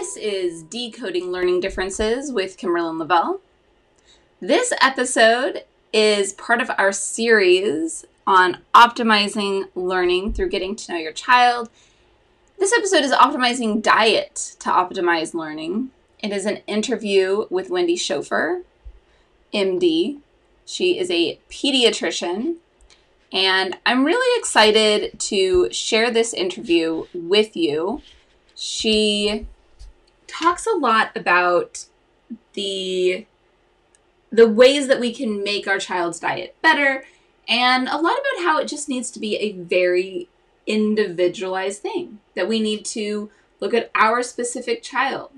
This is Decoding Learning Differences with Kimberlyn Lavelle. This episode is part of our series on optimizing learning through getting to know your child. This episode is optimizing diet to optimize learning. It is an interview with Wendy Schofer, MD. She is a pediatrician, and I'm really excited to share this interview with you. She talks a lot about the the ways that we can make our child's diet better and a lot about how it just needs to be a very individualized thing that we need to look at our specific child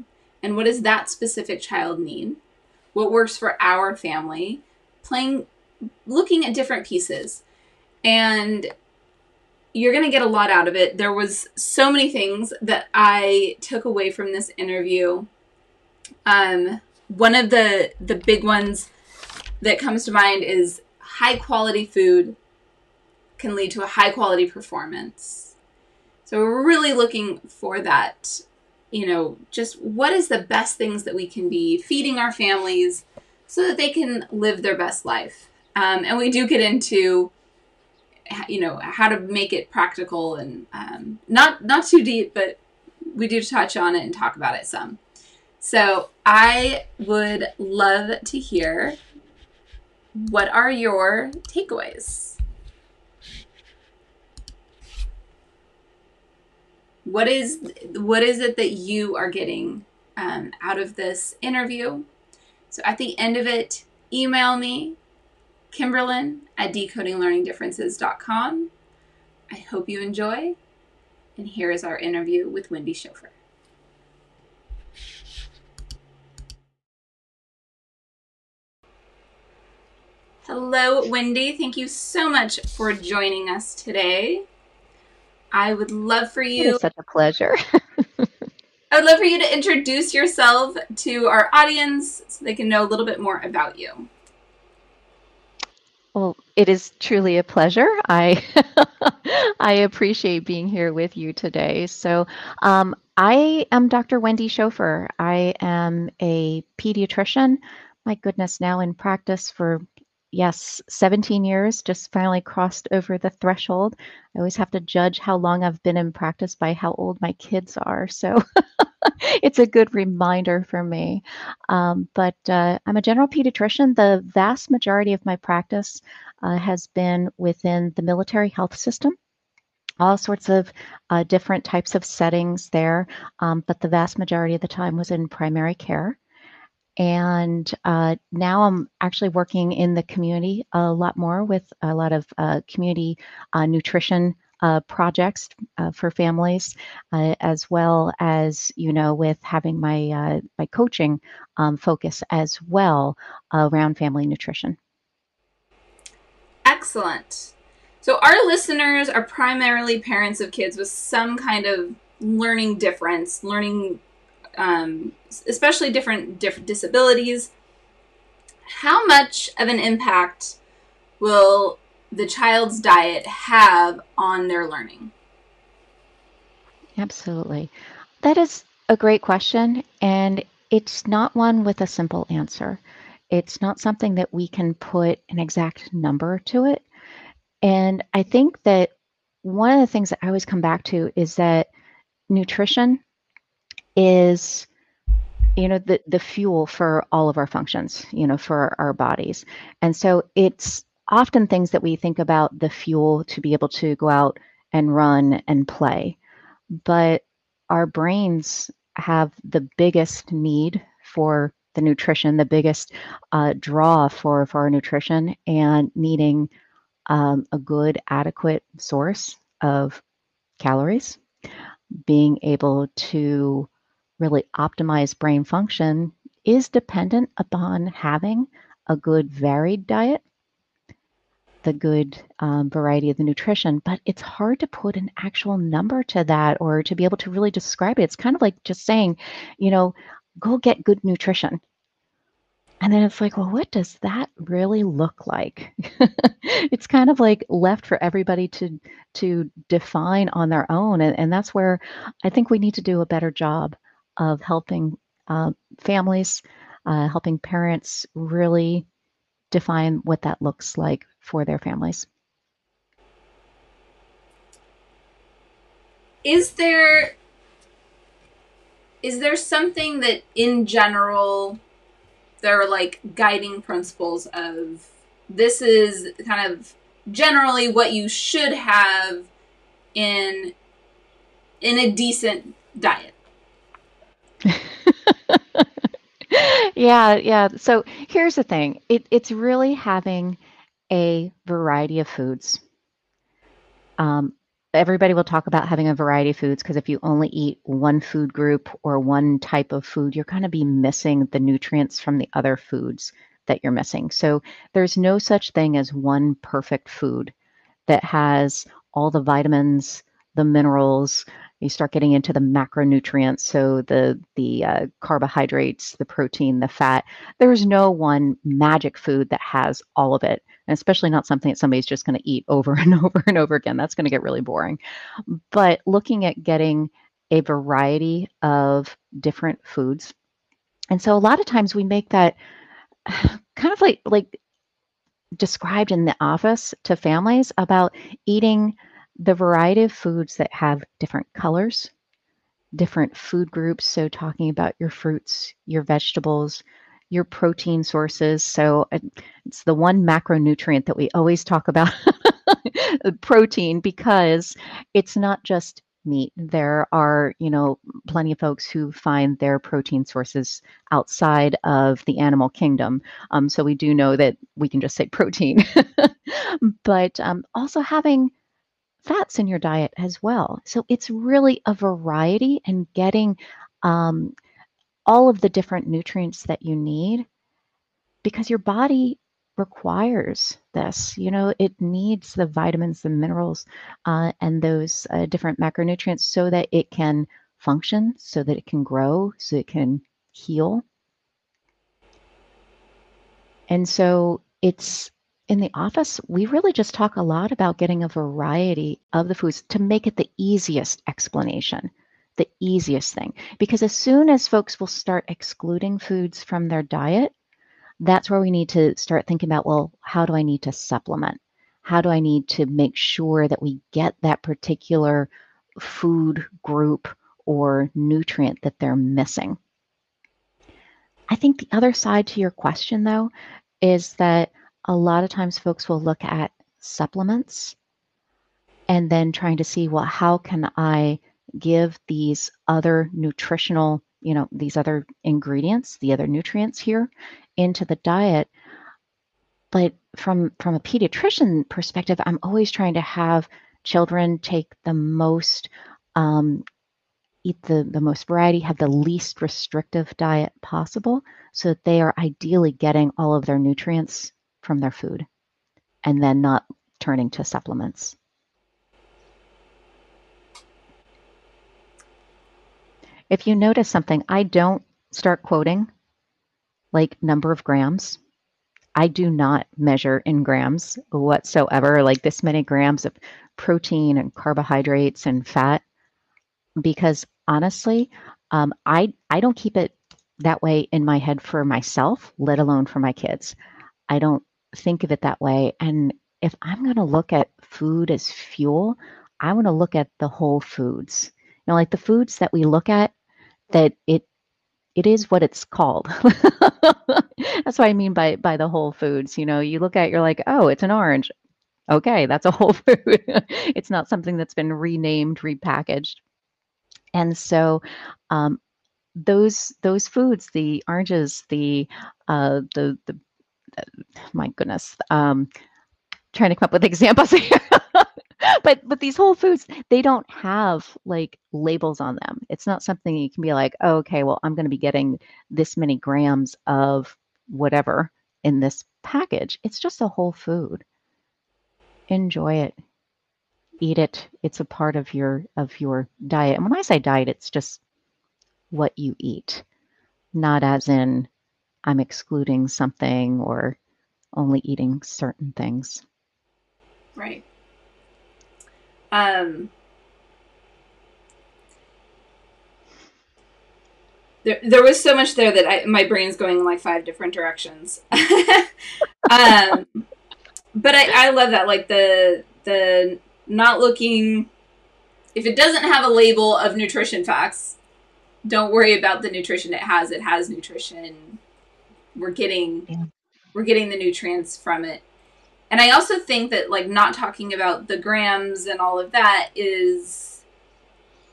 and what does that specific child need what works for our family playing looking at different pieces. And you're going to get a lot out of it. There was so many things that I took away from this interview. Um, one of the the big ones that comes to mind is high quality food can lead to a high quality performance. So we're really looking for that, you know, just what is the best things that we can be feeding our families so that they can live their best life. Um, and we do get into you know how to make it practical and um, not not too deep, but we do touch on it and talk about it some. So I would love to hear what are your takeaways. What is what is it that you are getting um, out of this interview? So at the end of it, email me Kimberlyn at decodinglearningdifferences.com. I hope you enjoy. And here is our interview with Wendy Schofer. Hello, Wendy. Thank you so much for joining us today. I would love for you. It's such a pleasure. I would love for you to introduce yourself to our audience so they can know a little bit more about you. Well, it is truly a pleasure. I I appreciate being here with you today. So, um, I am Dr. Wendy Schofer. I am a pediatrician. My goodness, now in practice for yes, 17 years, just finally crossed over the threshold. I always have to judge how long I've been in practice by how old my kids are. So it's a good reminder for me. Um, but uh, I'm a general pediatrician. The vast majority of my practice uh, has been within the military health system all sorts of uh, different types of settings there, um, but the vast majority of the time was in primary care. And uh, now I'm actually working in the community a lot more with a lot of uh, community uh, nutrition uh, projects uh, for families, uh, as well as you know with having my my coaching um, focus as well around family nutrition. Excellent. So our listeners are primarily parents of kids with some kind of learning difference, learning um, especially different different disabilities. How much of an impact will the child's diet have on their learning? Absolutely. That is a great question, and it's not one with a simple answer. It's not something that we can put an exact number to it. And I think that one of the things that I always come back to is that nutrition is you know the the fuel for all of our functions you know for our bodies and so it's often things that we think about the fuel to be able to go out and run and play. But our brains have the biggest need for the nutrition the biggest uh, draw for for our nutrition and needing um, a good adequate source of calories. Being able to really optimize brain function is dependent upon having a good varied diet, the good um, variety of the nutrition, but it's hard to put an actual number to that or to be able to really describe it. It's kind of like just saying, you know, go get good nutrition. And then it's like, well, what does that really look like? it's kind of like left for everybody to to define on their own. And, and that's where I think we need to do a better job of helping uh, families, uh, helping parents really define what that looks like for their families. Is there is there something that in general there are like guiding principles of this is kind of generally what you should have in in a decent diet yeah, yeah. So here's the thing. It, it's really having a variety of foods. Um, everybody will talk about having a variety of foods because if you only eat one food group or one type of food, you're going to be missing the nutrients from the other foods that you're missing. So there's no such thing as one perfect food that has all the vitamins, the minerals, you start getting into the macronutrients so the the uh, carbohydrates the protein the fat there's no one magic food that has all of it and especially not something that somebody's just going to eat over and over and over again that's going to get really boring. But looking at getting a variety of different foods and so a lot of times we make that kind of like like described in the office to families about eating the variety of foods that have different colors, different food groups. So, talking about your fruits, your vegetables, your protein sources. So, uh, it's the one macronutrient that we always talk about protein because it's not just meat. There are, you know, plenty of folks who find their protein sources outside of the animal kingdom. Um, so we do know that we can just say protein, but um, also having fats in your diet as well. So it's really a variety and getting um, all of the different nutrients that you need because your body requires this. You know, it needs the vitamins, the minerals, uh, and those uh, different macronutrients so that it can function, so that it can grow, so it can heal. And so it's in the office, we really just talk a lot about getting a variety of the foods to make it the easiest explanation, the easiest thing. Because as soon as folks will start excluding foods from their diet, that's where we need to start thinking about well, how do I need to supplement? How do I need to make sure that we get that particular food group or nutrient that they're missing? I think the other side to your question, though, is that a lot of times folks will look at supplements and then trying to see, well, how can I give these other nutritional, you know, these other ingredients, the other nutrients here into the diet. But from from a pediatrician perspective, I'm always trying to have children take the most um, eat the, the most variety, have the least restrictive diet possible so that they are ideally getting all of their nutrients from their food and then not turning to supplements. If you notice something, I don't start quoting like number of grams. I do not measure in grams whatsoever, like this many grams of protein and carbohydrates and fat, because honestly, um, I I don't keep it that way in my head for myself, let alone for my kids. I don't think of it that way. And if I'm going to look at food as fuel, I want to look at the whole foods. You know, like the foods that we look at, that it it is what it's called. that's what I mean by by the whole foods. You know, you look at it, you're like, oh, it's an orange. Okay, that's a whole food. it's not something that's been renamed, repackaged. And so um, those those foods, the oranges, the uh, the the my goodness, um, trying to come up with examples here. but but these whole foods, they don't have like labels on them. It's not something you can be like, oh, okay, well, I'm going to be getting this many grams of whatever in this package. It's just a whole food. Enjoy it. Eat it. It's a part of your of your diet. And when I say diet, it's just what you eat, not as in I'm excluding something or only eating certain things. Right. Um, there, there was so much there that I, my brain's going in like five different directions. um, but I, I love that, like the the not looking. If it doesn't have a label of nutrition facts, don't worry about the nutrition it has. It has nutrition. We're getting yeah. we're getting the nutrients from it. And I also think that like not talking about the grams and all of that is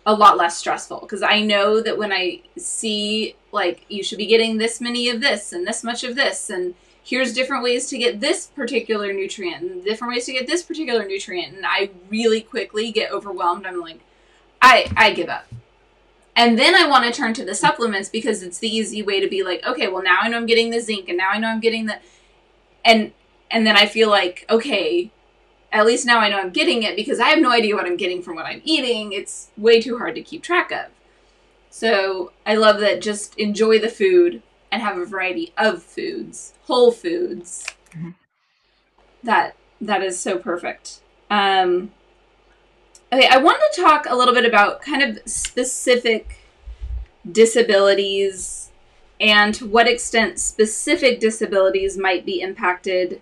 a lot less stressful because I know that when I see like you should be getting this many of this and this much of this and here's different ways to get this particular nutrient and different ways to get this particular nutrient and I really quickly get overwhelmed. I'm like I I give up. And then I want to turn to the supplements because it's the easy way to be like, okay, well now I know I'm getting the zinc and now I know I'm getting the and and then I feel like, okay, at least now I know I'm getting it because I have no idea what I'm getting from what I'm eating. It's way too hard to keep track of. So I love that just enjoy the food and have a variety of foods, whole foods. Mm-hmm. That that is so perfect. Um, okay, I wanted to talk a little bit about kind of specific disabilities and to what extent specific disabilities might be impacted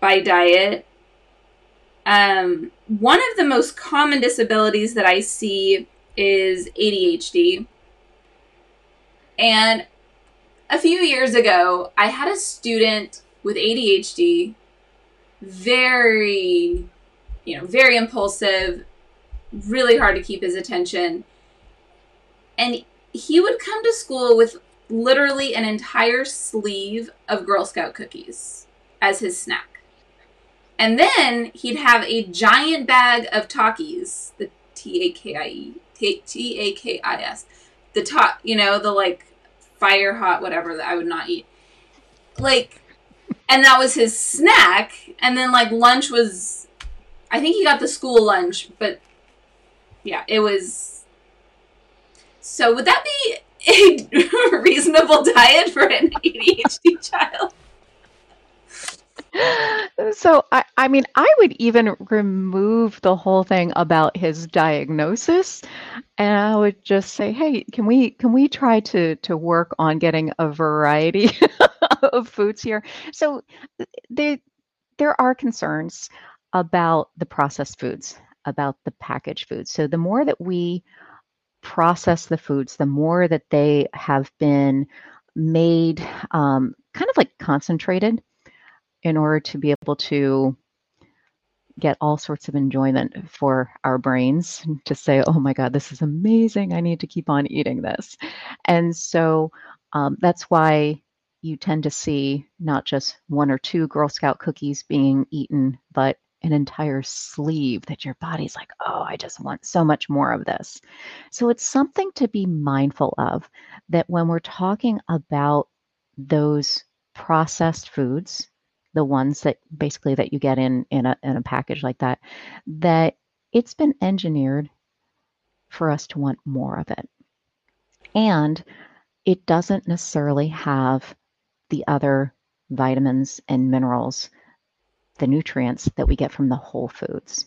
by diet um, one of the most common disabilities that I see is ADHD. And a few years ago, I had a student with ADHD, very, you know, very impulsive, really hard to keep his attention. And he would come to school with literally an entire sleeve of Girl Scout cookies as his snack. And then he'd have a giant bag of Takis, the T A K I E, T A K I S, the top, you know, the like fire hot whatever that I would not eat. Like, and that was his snack. And then like lunch was, I think he got the school lunch, but yeah, it was. So would that be a reasonable diet for an ADHD child? so I, I mean i would even remove the whole thing about his diagnosis and i would just say hey can we can we try to to work on getting a variety of foods here so there there are concerns about the processed foods about the packaged foods so the more that we process the foods the more that they have been made um, kind of like concentrated in order to be able to get all sorts of enjoyment for our brains to say, oh my God, this is amazing. I need to keep on eating this. And so um, that's why you tend to see not just one or two Girl Scout cookies being eaten, but an entire sleeve that your body's like, oh, I just want so much more of this. So it's something to be mindful of that when we're talking about those processed foods, the ones that basically that you get in in a in a package like that, that it's been engineered for us to want more of it. And it doesn't necessarily have the other vitamins and minerals, the nutrients that we get from the whole foods.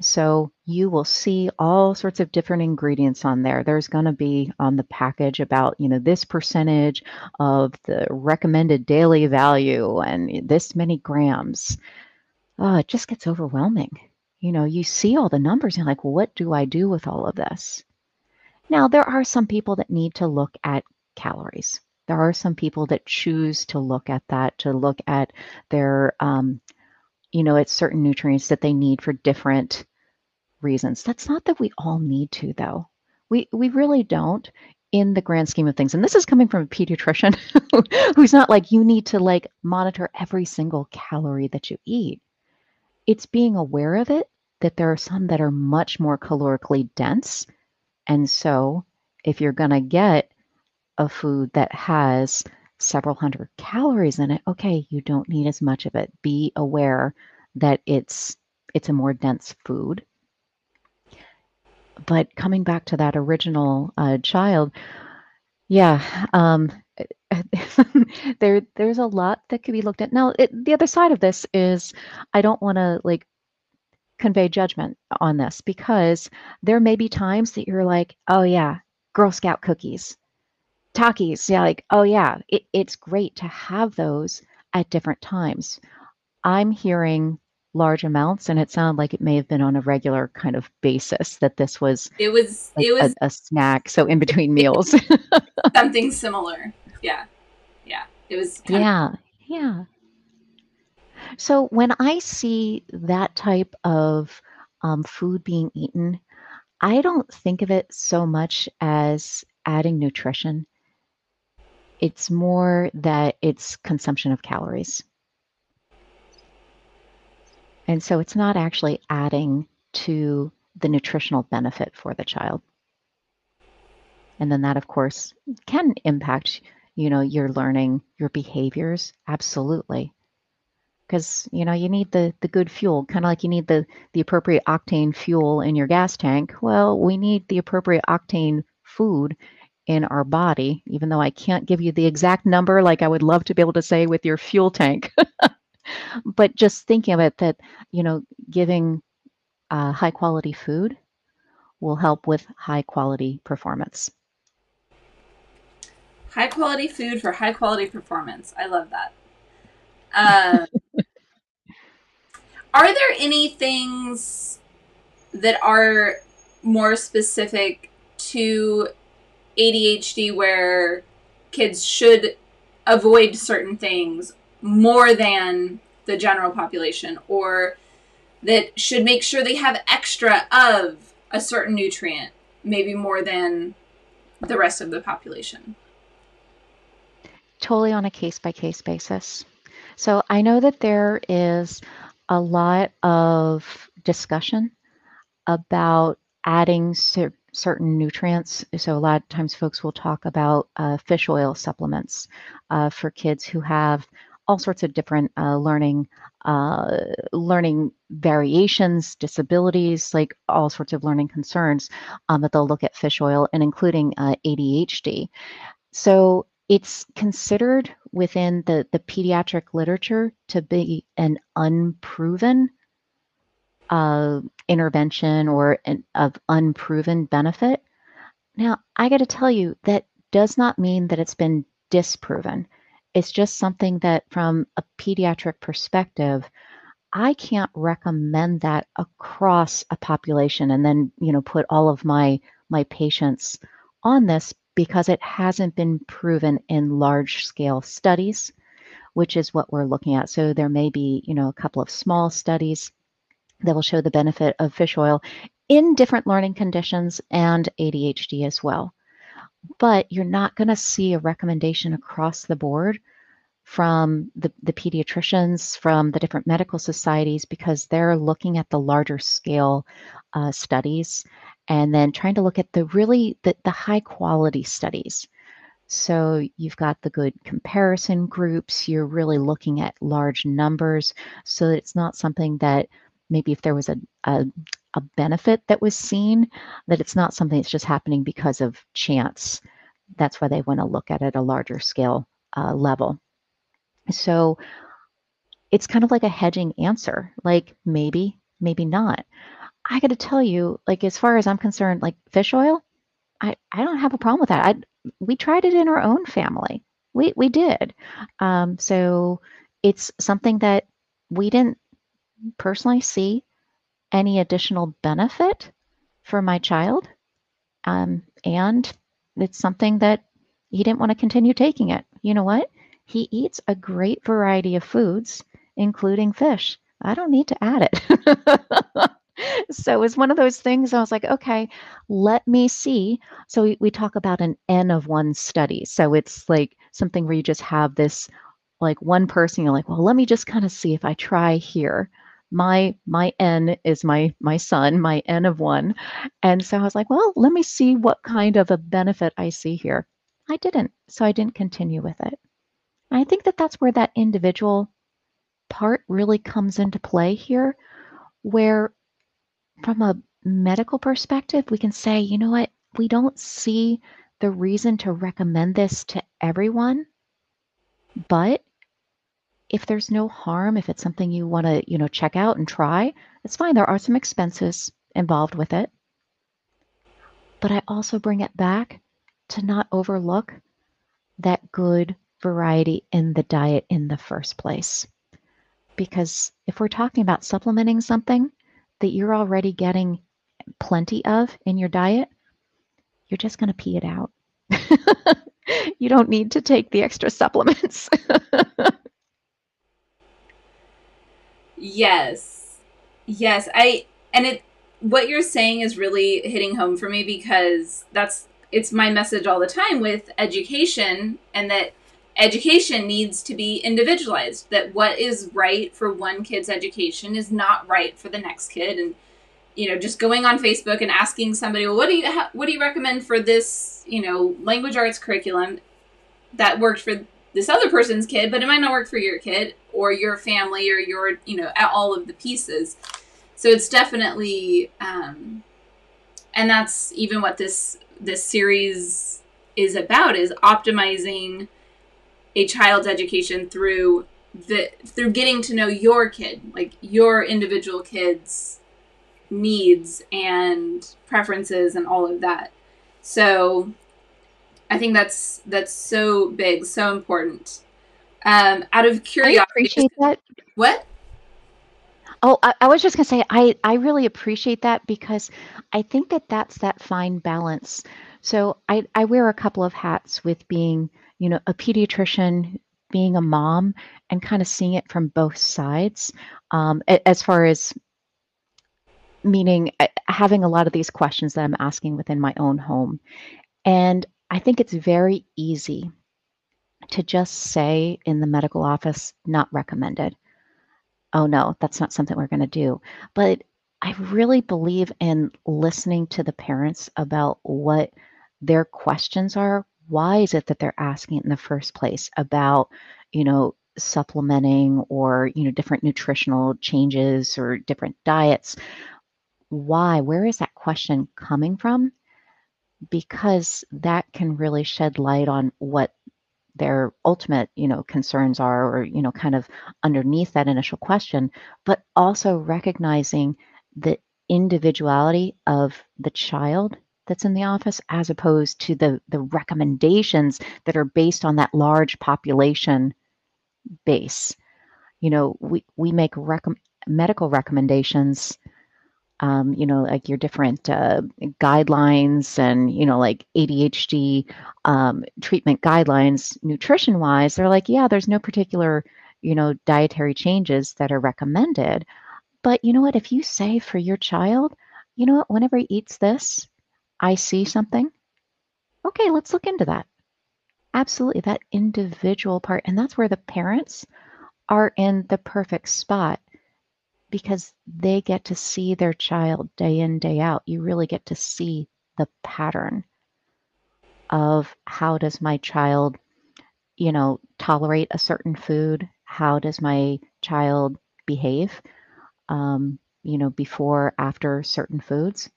So you will see all sorts of different ingredients on there. There's going to be on the package about, you know, this percentage of the recommended daily value and this many grams. Oh, it just gets overwhelming. You know, you see all the numbers and like, what do I do with all of this? Now, there are some people that need to look at calories. There are some people that choose to look at that, to look at their um, you know, it's certain nutrients that they need for different reasons. That's not that we all need to, though. We we really don't in the grand scheme of things. And this is coming from a pediatrician who's not like you need to like monitor every single calorie that you eat. It's being aware of it that there are some that are much more calorically dense. And so if you're going to get a food that has several hundred calories in it, okay, you don't need as much of it. Be aware that it's it's a more dense food. But coming back to that original uh, child, yeah, um, there there's a lot that could be looked at. Now, it, the other side of this is I don't want to like convey judgment on this because there may be times that you're like, oh yeah, Girl Scout cookies Takis, yeah, like, oh yeah, it, it's great to have those at different times. I'm hearing large amounts, and it sounded like it may have been on a regular kind of basis that this was. It was. Like it was a, a snack, so in between meals. something similar. Yeah, yeah. It was. yeah, of- yeah. So when I see that type of um, food being eaten, I don't think of it so much as adding nutrition. It's more that it's consumption of calories. And so it's not actually adding to the nutritional benefit for the child. And then that, of course, can impact, you know, your learning, your behaviors. Absolutely. Because, you know, you need the, the good fuel, kind of like you need the, the appropriate octane fuel in your gas tank. Well, we need the appropriate octane food in our body, even though I can't give you the exact number like I would love to be able to say with your fuel tank. but just thinking of it that, you know, giving uh, high quality food will help with high quality performance. High quality food for high quality performance. I love that. Uh, are there any things that are more specific to ADHD where kids should avoid certain things more than the general population or that should make sure they have extra of a certain nutrient, maybe more than the rest of the population? Totally on a case by case basis. So I know that there is a lot of discussion about adding cer- certain nutrients. So a lot of times folks will talk about uh, fish oil supplements uh, for kids who have all sorts of different uh, learning uh, learning variations, disabilities, like all sorts of learning concerns. Um, but they'll look at fish oil and including uh, ADHD. So it's considered within the, the pediatric literature to be an unproven uh, intervention or an, of unproven benefit. Now, I got to tell you, that does not mean that it's been disproven. It's just something that, from a pediatric perspective, I can't recommend that across a population and then, you know, put all of my my patients on this because it hasn't been proven in large scale studies, which is what we're looking at. So there may be, you know, a couple of small studies that will show the benefit of fish oil in different learning conditions and ADHD as well but you're not going to see a recommendation across the board from the, the pediatricians, from the different medical societies, because they're looking at the larger scale uh, studies and then trying to look at the really the, the high quality studies. So you've got the good comparison groups, you're really looking at large numbers so it's not something that maybe if there was a, a, a benefit that was seen, that it's not something that's just happening because of chance. That's why they want to look at it at a larger scale uh, level. So it's kind of like a hedging answer, like maybe, maybe not. I got to tell you, like as far as I'm concerned, like fish oil, I, I don't have a problem with that. I we tried it in our own family. We we did. Um, so it's something that we didn't personally see any additional benefit for my child. Um, and it's something that he didn't want to continue taking it. You know what? He eats a great variety of foods, including fish. I don't need to add it. so it was one of those things I was like, okay, let me see. So we, we talk about an N of one study. So it's like something where you just have this like one person, you're like, well, let me just kind of see if I try here my my n is my my son my n of one. And so i was like well let me see what kind of a benefit i see here. I didn't so i didn't continue with it. I think that that's where that individual part really comes into play here where from a medical perspective we can say you know what? We don't see the reason to recommend this to everyone but if there's no harm, if it's something you want to, you know, check out and try, it's fine. There are some expenses involved with it. But I also bring it back to not overlook that good variety in the diet in the first place. Because if we're talking about supplementing something that you're already getting plenty of in your diet, you're just going to pee it out. you don't need to take the extra supplements. yes. Yes, I and it what you're saying is really hitting home for me because that's it's my message all the time with education and that education needs to be individualized that what is right for one kid's education is not right for the next kid and you know just going on facebook and asking somebody well what do you ha- what do you recommend for this you know language arts curriculum that worked for this other person's kid but it might not work for your kid or your family or your you know all of the pieces. So it's definitely um and that's even what this this series is about is optimizing a child's education through the through getting to know your kid like your individual kids needs and preferences and all of that. So i think that's that's so big so important um out of curiosity I appreciate that what Oh, I, I was just gonna say I I really appreciate that because I think that that's that fine balance. So I I wear a couple of hats with being you know a pediatrician, being a mom, and kind of seeing it from both sides. Um, as far as meaning uh, having a lot of these questions that I'm asking within my own home, and I think it's very easy to just say in the medical office, not recommended oh no, that's not something we're going to do. But I really believe in listening to the parents about what their questions are. Why is it that they're asking in the first place about, you know, supplementing or, you know, different nutritional changes or different diets? Why? Where is that question coming from? Because that can really shed light on what their ultimate you know concerns are or you know kind of underneath that initial question but also recognizing the individuality of the child that's in the office as opposed to the the recommendations that are based on that large population base. You know we we make rec- medical recommendations um, you know, like your different uh, guidelines and, you know, like ADHD um, treatment guidelines, nutrition wise, they're like, yeah, there's no particular, you know, dietary changes that are recommended. But you know what? If you say for your child, you know what, whenever he eats this, I see something. Okay, let's look into that. Absolutely, that individual part. And that's where the parents are in the perfect spot because they get to see their child day in, day out. You really get to see the pattern of how does my child, you know, tolerate a certain food? How does my child behave, um, you know, before, after certain foods?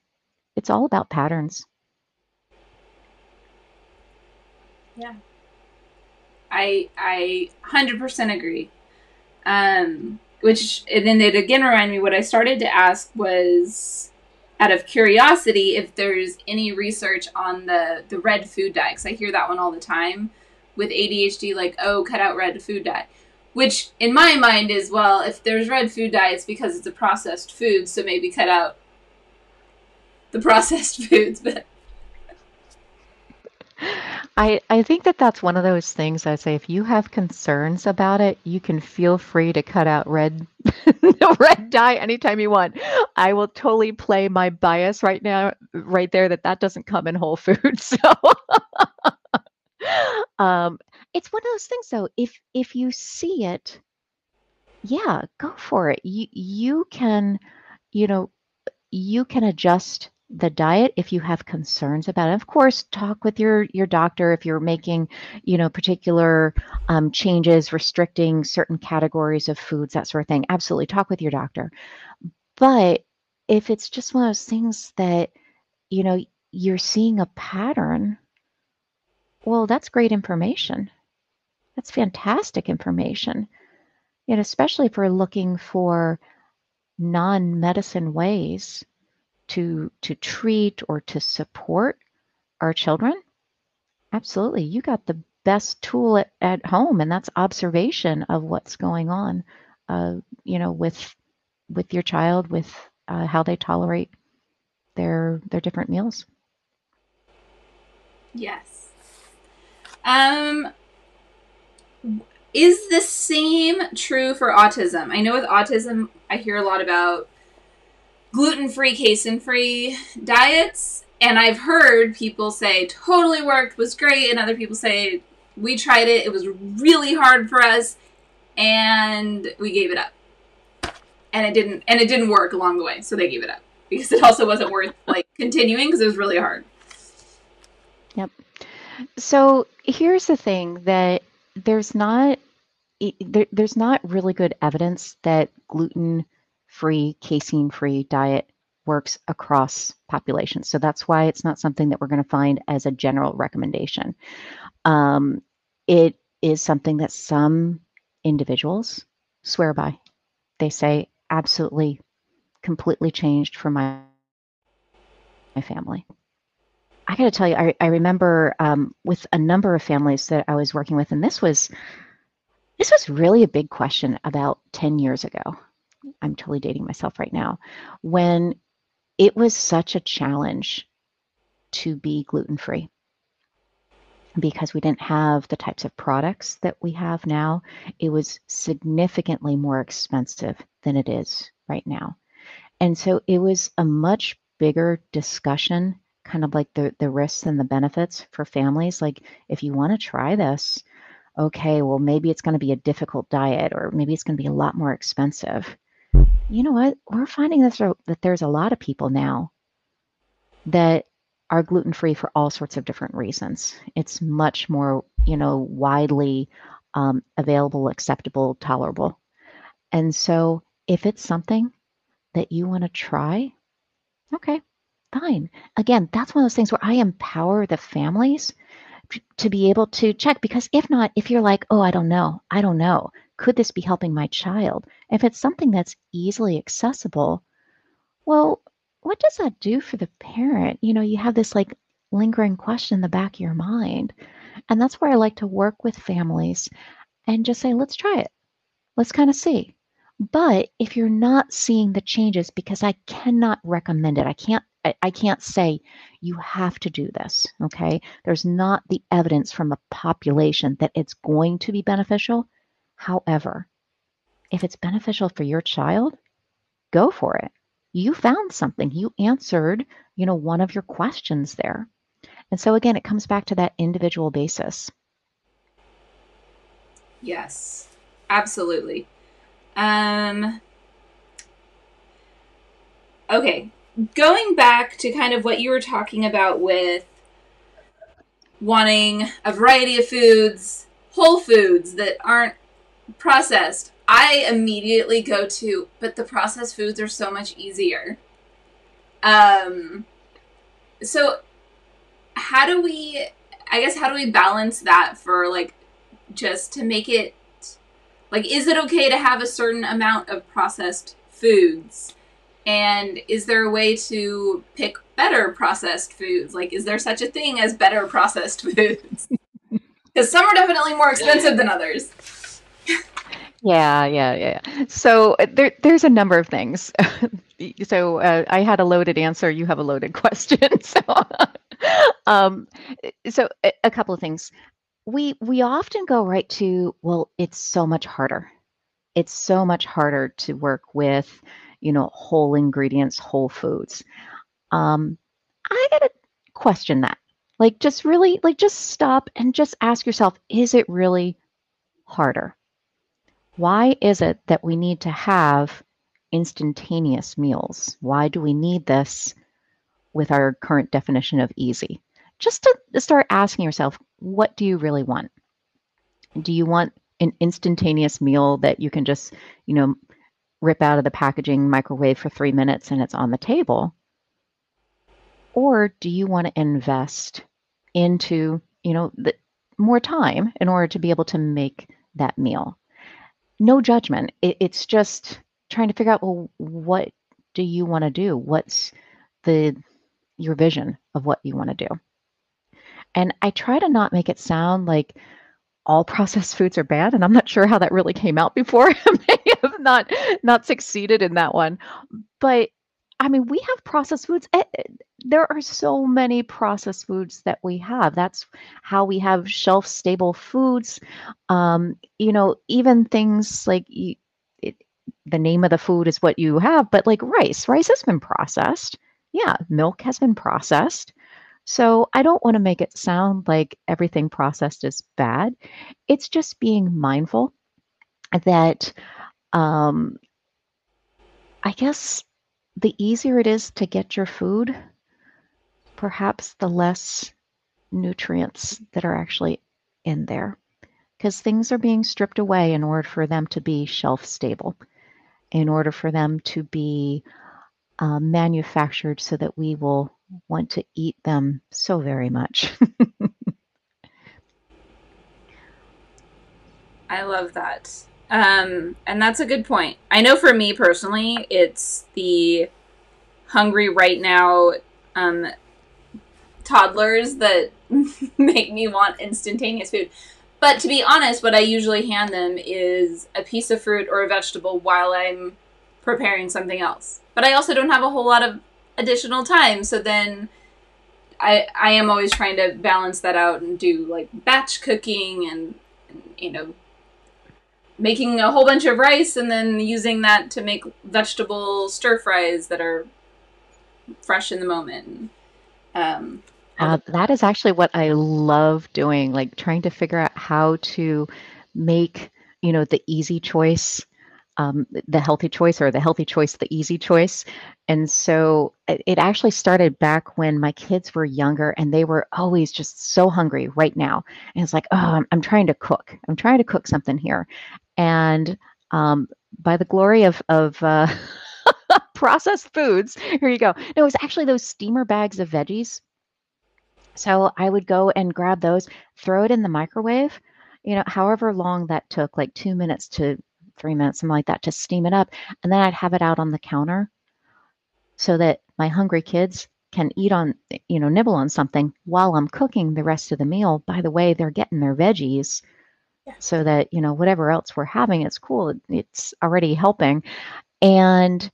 It's all about patterns. Yeah. I I 100% agree. Um which and then it again reminded me what I started to ask was out of curiosity if there's any research on the the red food diet because I hear that one all the time with ADHD like oh cut out red food diet which in my mind is well if there's red food diets because it's a processed food so maybe cut out the processed foods but I, I think that that's one of those things I say if you have concerns about it, you can feel free to cut out red red dye anytime you want. I will totally play my bias right now right there that that doesn't come in whole foods. So um it's one of those things though if if you see it yeah, go for it. You you can you know you can adjust the diet if you have concerns about it. Of course, talk with your your doctor if you're making, you know, particular um, changes, restricting certain categories of foods, that sort of thing. Absolutely, talk with your doctor. But if it's just one of those things that, you know, you're seeing a pattern, well, that's great information. That's fantastic information. And especially if we're looking for non-medicine ways to to treat or to support our children absolutely you got the best tool at, at home, and that's observation of what's going on, uh, you know, with with your child, with uh, how they tolerate their their different meals. Yes. Um, is the same true for autism? I know with autism, I hear a lot about gluten free, casein free diets. And I've heard people say totally worked, was great, and other people say we tried it, it was really hard for us, and we gave it up. And it didn't and it didn't work along the way, so they gave it up. Because it also wasn't worth like continuing because it was really hard. Yep. So here's the thing that there's not there, there's not really good evidence that gluten free, casein free diet works across populations. So that's why it's not something that we're going to find as a general recommendation. Um, it is something that some individuals swear by. They say, absolutely, completely changed for my, my family. I got to tell you, I, I remember um, with a number of families that I was working with, and this was this was really a big question about 10 years ago. I'm totally dating myself right now, when it was such a challenge to be gluten free because we didn't have the types of products that we have now. It was significantly more expensive than it is right now. And so it was a much bigger discussion, kind of like the, the risks and the benefits for families. Like, if you want to try this, okay, well, maybe it's going to be a difficult diet or maybe it's going to be a lot more expensive. You know what? We're finding this, that there's a lot of people now that are gluten free for all sorts of different reasons. It's much more, you know, widely um, available, acceptable, tolerable. And so if it's something that you want to try, okay, fine. Again, that's one of those things where I empower the families to be able to check because if not if you're like oh i don't know i don't know could this be helping my child if it's something that's easily accessible well what does that do for the parent you know you have this like lingering question in the back of your mind and that's where i like to work with families and just say let's try it let's kind of see but if you're not seeing the changes because i cannot recommend it i can't I, can't say you have to do this, okay? There's not the evidence from a population that it's going to be beneficial. However, if it's beneficial for your child, go for it. You found something. You answered, you know, one of your questions there. And so again, it comes back to that individual basis. Yes, absolutely. Um, okay, going back to kind of what you were talking about with wanting a variety of foods, whole foods that aren't processed, I immediately go to, but the processed foods are so much easier. Um, so how do we, I guess, how do we balance that for like just to make it, like, is it okay to have a certain amount of processed foods? And is there a way to pick better processed foods? Like, is there such a thing as better processed foods? Because some are definitely more expensive than others. Yeah, yeah, yeah. So uh, there, there's a number of things. so uh, I had a loaded answer. You have a loaded question. so, um, so a, a couple of things. We we often go right to well, it's so much harder. It's so much harder to work with you know, whole ingredients, whole foods. Um, I gotta question that. Like, just really, like, just stop and just ask yourself is it really harder? Why is it that we need to have instantaneous meals? Why do we need this with our current definition of easy? Just to start asking yourself, what do you really want? Do you want an instantaneous meal that you can just, you know, rip out of the packaging, microwave for three minutes, and it's on the table? Or do you want to invest into, you know, the, more time in order to be able to make that meal? No judgment. It, it's just trying to figure out, well, what do you want to do? What's the your vision of what you want to do? And I try to not make it sound like all processed foods are bad, and I'm not sure how that really came out before. I may have not not succeeded in that one, but I mean, we have processed foods. Eh, eh, there are so many processed foods that we have. That's how we have shelf stable foods. Um, you know, even things like you, it, the name of the food is what you have, but like rice, rice has been processed. Yeah, milk has been processed. So I don't want to make it sound like everything processed is bad. It's just being mindful that um, I guess the easier it is to get your food, perhaps the less nutrients that are actually in there because things are being stripped away in order for them to be shelf stable, in order for them to be uh, manufactured so that we will want to eat them so very much. I love that. Um, and that's a good point. I know for me personally, it's the hungry right now um, toddlers that make me want instantaneous food. But to be honest, what I usually hand them is a piece of fruit or a vegetable while I'm preparing something else. But I also don't have a whole lot of additional time, so then I I am always trying to balance that out and do like batch cooking and, and you know making a whole bunch of rice and then using that to make vegetable stir fries that are fresh in the moment. Um, uh, that is actually what I love doing, like trying to figure out how to make, you know, the easy choice, um, the healthy choice, or the healthy choice, the easy choice. And so it, it actually started back when my kids were younger and they were always just so hungry right now. And it's like, oh, I'm, I'm trying to cook. I'm trying to cook something here. And um, by the glory of, of uh, processed foods, here you go. No, it was actually those steamer bags of veggies. So I would go and grab those, throw it in the microwave, you know, however long that took, like two minutes to three minutes, something like that, to steam it up. And then I'd have it out on the counter so that my hungry kids can eat on, you know, nibble on something while I'm cooking the rest of the meal. By the way, they're getting their veggies so that you know whatever else we're having it's cool it's already helping and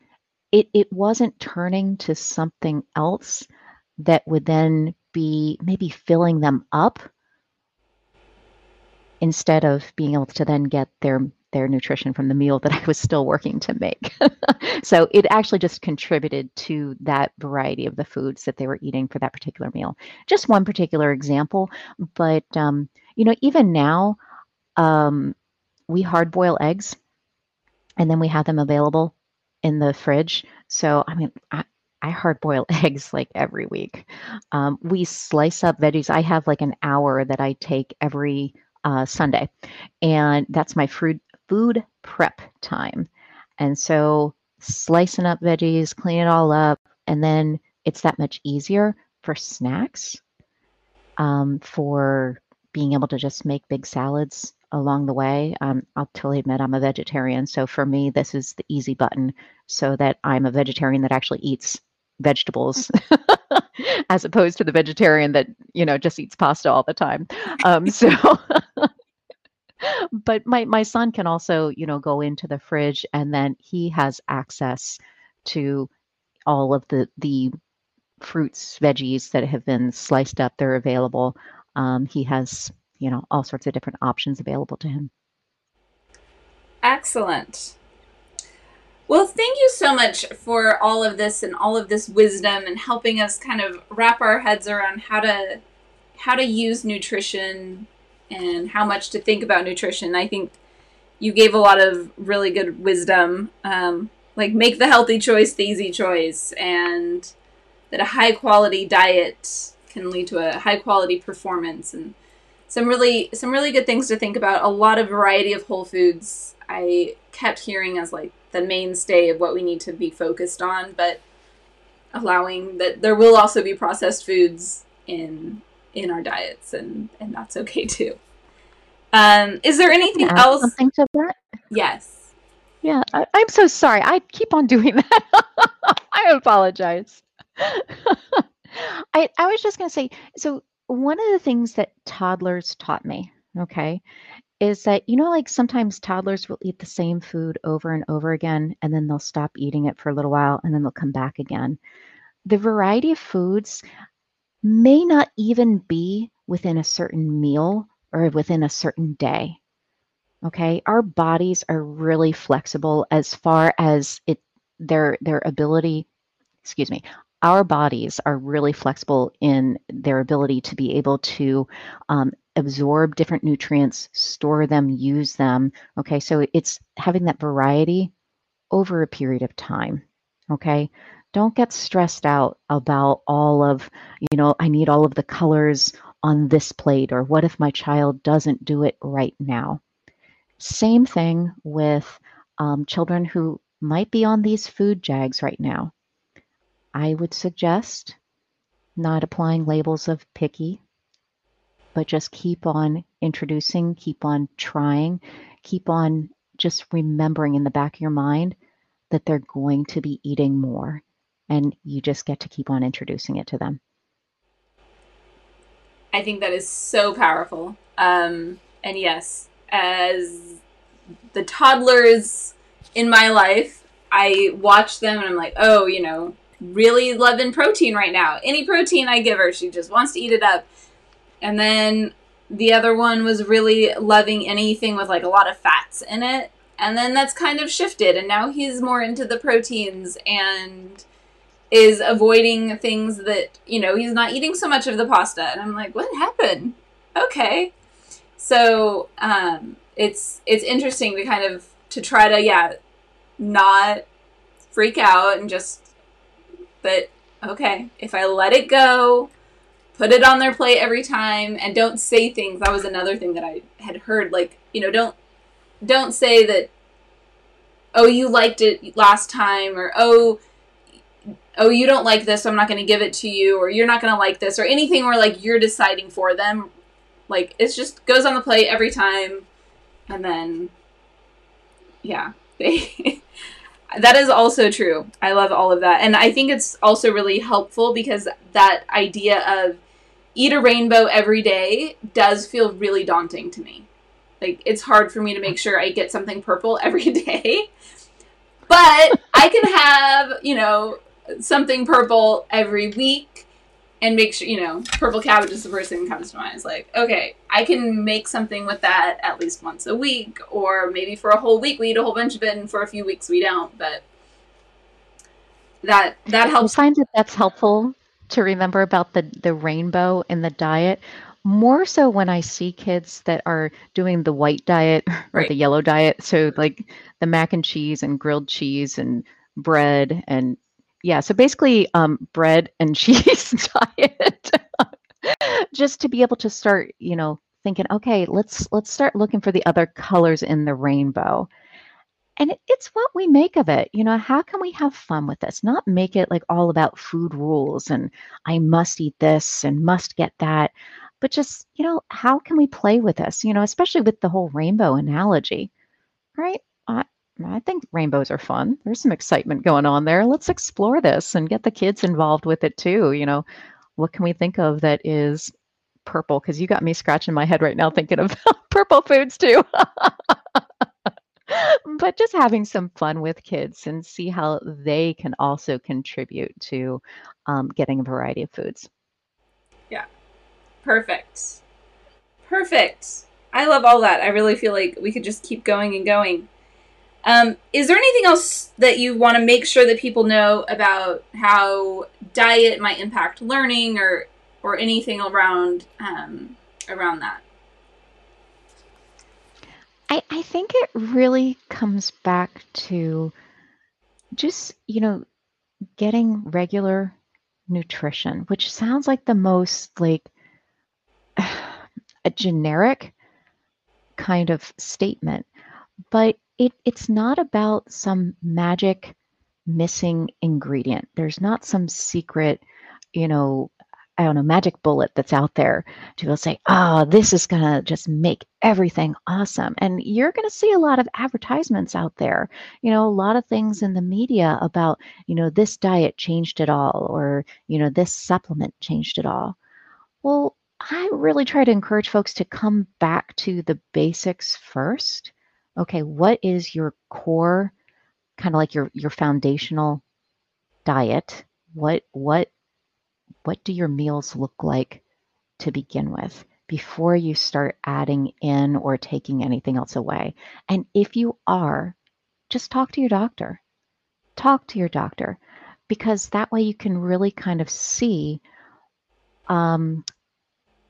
it it wasn't turning to something else that would then be maybe filling them up instead of being able to then get their their nutrition from the meal that I was still working to make. so it actually just contributed to that variety of the foods that they were eating for that particular meal. Just one particular example, but um, you know, even now, um, we hard boil eggs and then we have them available in the fridge. So, I mean, I, I hard boil eggs like every week. Um, we slice up veggies. I have like an hour that I take every uh, Sunday, and that's my food food prep time. And so, slicing up veggies, clean it all up, and then it's that much easier for snacks, um, for being able to just make big salads along the way. Um, I'll totally admit I'm a vegetarian. So for me, this is the easy button so that I'm a vegetarian that actually eats vegetables as opposed to the vegetarian that, you know, just eats pasta all the time. Um, so. but my, my son can also, you know, go into the fridge and then he has access to all of the the fruits, veggies that have been sliced up. They're available. Um, he has you know, all sorts of different options available to him. Excellent. Well, thank you so much for all of this and all of this wisdom and helping us kind of wrap our heads around how to how to use nutrition and how much to think about nutrition. I think you gave a lot of really good wisdom, um, like make the healthy choice the easy choice, and that a high quality diet can lead to a high quality performance and some really some really good things to think about. A lot of variety of whole foods. I kept hearing as like the mainstay of what we need to be focused on, but allowing that there will also be processed foods in in our diets, and and that's okay too. Um, is there anything else? Something to that? Yes. Yeah, I, I'm so sorry. I keep on doing that. I apologize. I I was just gonna say so one of the things that toddlers taught me okay, is that, you know, like sometimes toddlers will eat the same food over and over again, and then they'll stop eating it for a little while, and then they'll come back again. The variety of foods may not even be within a certain meal or within a certain day. Okay, our bodies are really flexible as far as it their their ability, excuse me, our bodies are really flexible in their ability to be able to um, absorb different nutrients, store them, use them. Okay, so it's having that variety over a period of time. Okay, don't get stressed out about all of, you know, I need all of the colors on this plate, or what if my child doesn't do it right now? Same thing with um, children who might be on these food jags right now. I would suggest not applying labels of picky, but just keep on introducing, keep on trying, keep on just remembering in the back of your mind that they're going to be eating more. And you just get to keep on introducing it to them. I think that is so powerful. Um, and yes, as the toddlers in my life, I watch them and I'm like, oh, you know, really loving protein right now. Any protein I give her, she just wants to eat it up. And then the other one was really loving anything with like a lot of fats in it. And then that's kind of shifted and now he's more into the proteins and is avoiding things that, you know, he's not eating so much of the pasta. And I'm like, what happened? Okay. So, um, it's it's interesting to kind of to try to yeah, not freak out and just but okay, if I let it go, put it on their plate every time and don't say things. That was another thing that I had heard like, you know, don't don't say that oh, you liked it last time or oh, oh, you don't like this, so I'm not going to give it to you, or you're not going to like this, or anything where like you're deciding for them. Like it's just goes on the plate every time, and then yeah, they. that is also true. I love all of that, and I think it's also really helpful because that idea of eat a rainbow every day does feel really daunting to me. Like it's hard for me to make sure I get something purple every day. But I can have, you know, something purple every week and make sure you know purple cabbage is the first thing that comes to mind. It's like okay i can make something with that at least once a week or maybe for a whole week we eat a whole bunch of it and for a few weeks we don't but that that helps. I find that that's helpful to remember about the the rainbow in the diet more so when i see kids that are doing the white diet or right. the yellow diet. So like the mac and cheese and grilled cheese and bread and yeah, so basically um, bread and cheese diet. Just to be able to start, you know, thinking, okay, let's let's start looking for the other colors in the rainbow. And it, it's what we make of it. You know, how can we have fun with this? Not make it like all about food rules and I must eat this and must get that, but just, you know, how can we play with this? You know, especially with the whole rainbow analogy, right? Think rainbows are fun. There's some excitement going on there. Let's explore this and get the kids involved with it too. You know, what can we think of that is purple? Because you got me scratching my head right now thinking of purple foods too. but just having some fun with kids and see how they can also contribute to um, getting a variety of foods. Yeah, perfect. Perfect. I love all that. I really feel like we could just keep going and going. Um, is there anything else that you want to make sure that people know about how diet might impact learning, or or anything around um, around that? I, I think it really comes back to just you know getting regular nutrition, which sounds like the most like a generic kind of statement, but it it's not about some magic missing ingredient. There's not some secret, you know, I don't know, magic bullet that's out there to say, oh, this is going to just make everything awesome. And you're going to see a lot of advertisements out there, you know, a lot of things in the media about, you know, this diet changed it all or, you know, this supplement changed it all. Well, I really try to encourage folks to come back to the basics first. Okay, what is your core kind of like your your foundational diet? What what what do your meals look like to begin with before you start adding in or taking anything else away? And if you are, just talk to your doctor. Talk to your doctor because that way you can really kind of see um,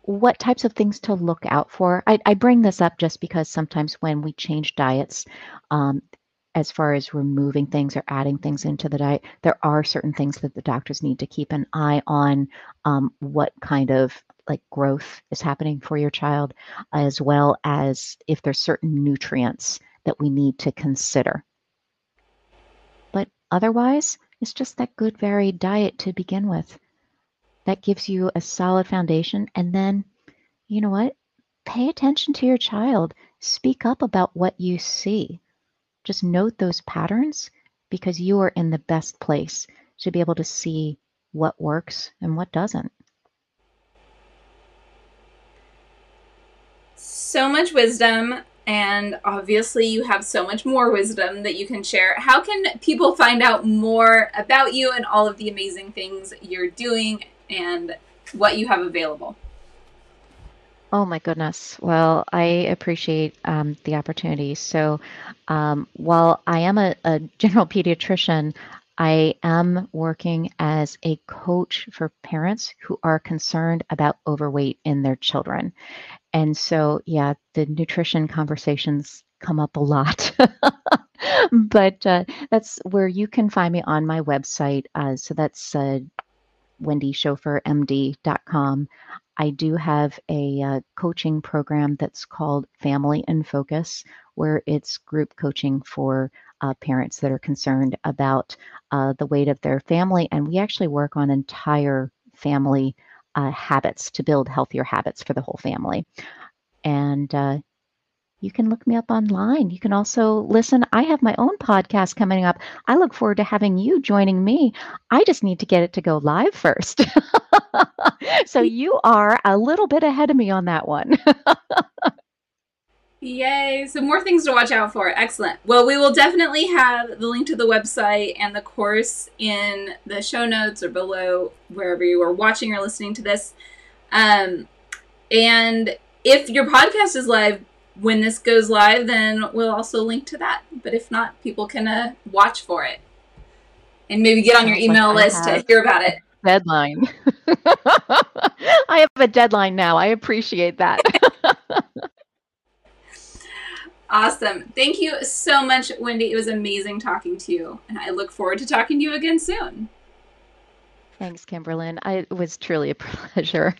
what types of things to look out for. I, I, bring this up just because sometimes when we change diets, um, as far as removing things or adding things into the diet, there are certain things that the doctors need to keep an eye on um, what kind of like growth is happening for your child, as well as if there's certain nutrients that we need to consider. But otherwise, it's just that good varied diet to begin with. That gives you a solid foundation. And then, you know what? Pay attention to your child. Speak up about what you see. Just note those patterns because you are in the best place to be able to see what works and what doesn't. So much wisdom, and obviously, you have so much more wisdom that you can share. How can people find out more about you and all of the amazing things you're doing and what you have available? Oh my goodness. Well, I appreciate um, the opportunity. So, um, while I am a, a, general pediatrician, I am working as a coach for parents who are concerned about overweight in their children. And so, yeah, the nutrition conversations come up a lot. but uh, that's where you can find me on my website. Uh, so that's uh, wendyschoffermd.com. I do have a uh, coaching program that's called Family in Focus, where it's group coaching for uh, parents that are concerned about uh, the weight of their family. And we actually work on entire family uh, habits to build healthier habits for the whole family. And uh, you can look me up online. You can also listen. I have my own podcast coming up. I look forward to having you joining me. I just need to get it to go live first. so you are a little bit ahead of me on that one. Yay! So more things to watch out for. Excellent. Well, we will definitely have the link to the website and the course in the show notes or below wherever you are watching or listening to this. Um, and if your podcast is live, when this goes live, then we'll also link to that. But if not, people can uh, watch for it and maybe get on your email like list to hear about it. Deadline. I have a deadline now. I appreciate that. awesome. Thank you so much, Wendy. It was amazing talking to you. And I look forward to talking to you again soon. Thanks, Kimberlyn. I, it was truly a pleasure.